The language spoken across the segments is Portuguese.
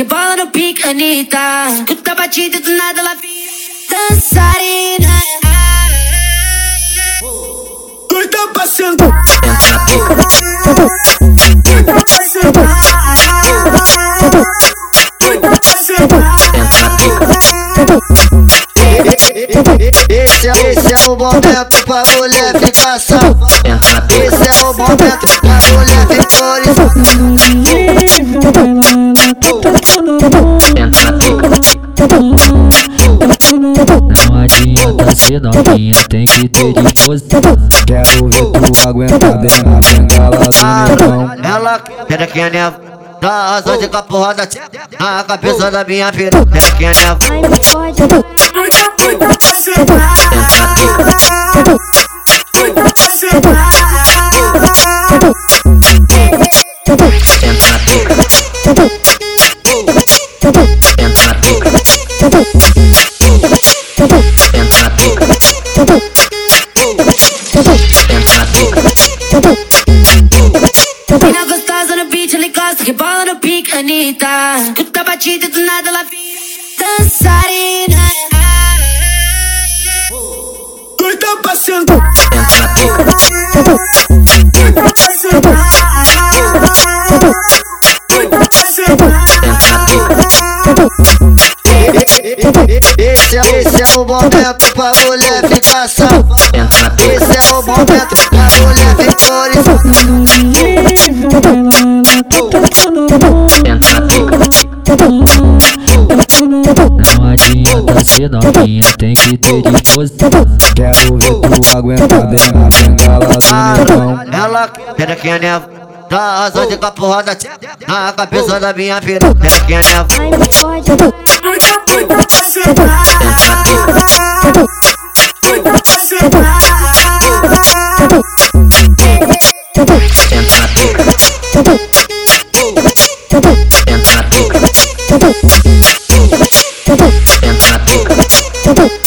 rebola no pique, Anitta. Escuta a batida e do nada ela vira dançarina. Doida pra sentar. Doida pra sentar. Doida pra sentar. Esse é, esse é o momento pra mulher ficar safada. Esse é o momento pra mulher ficar Não novinha, tem que ter disposição. Quero ver tu aguentar bem na bengala do negão. Ela quer que é neva. Dá razão de caporrada na cabeça da minha filha. Quer que é neva. Doida, doida Mina gostosa no beat, ela encosta, rebola no pique, Anitta. Escuta a batida e do nada ela vira dançarina. Doida pra sentar. Doida pra. Esse é, esse é o momento pra mulher ficar safada. Esse é o momento pra mulher ficar Não adianta ser novinha, tem que ter disposição. Quero ver tu aguentar bem na bengala do. Ela quer que é neva. Dá razão de caporrada na cabeça da minha filha. Quer que é neva. Doida, doida Doida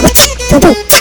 pra sentar.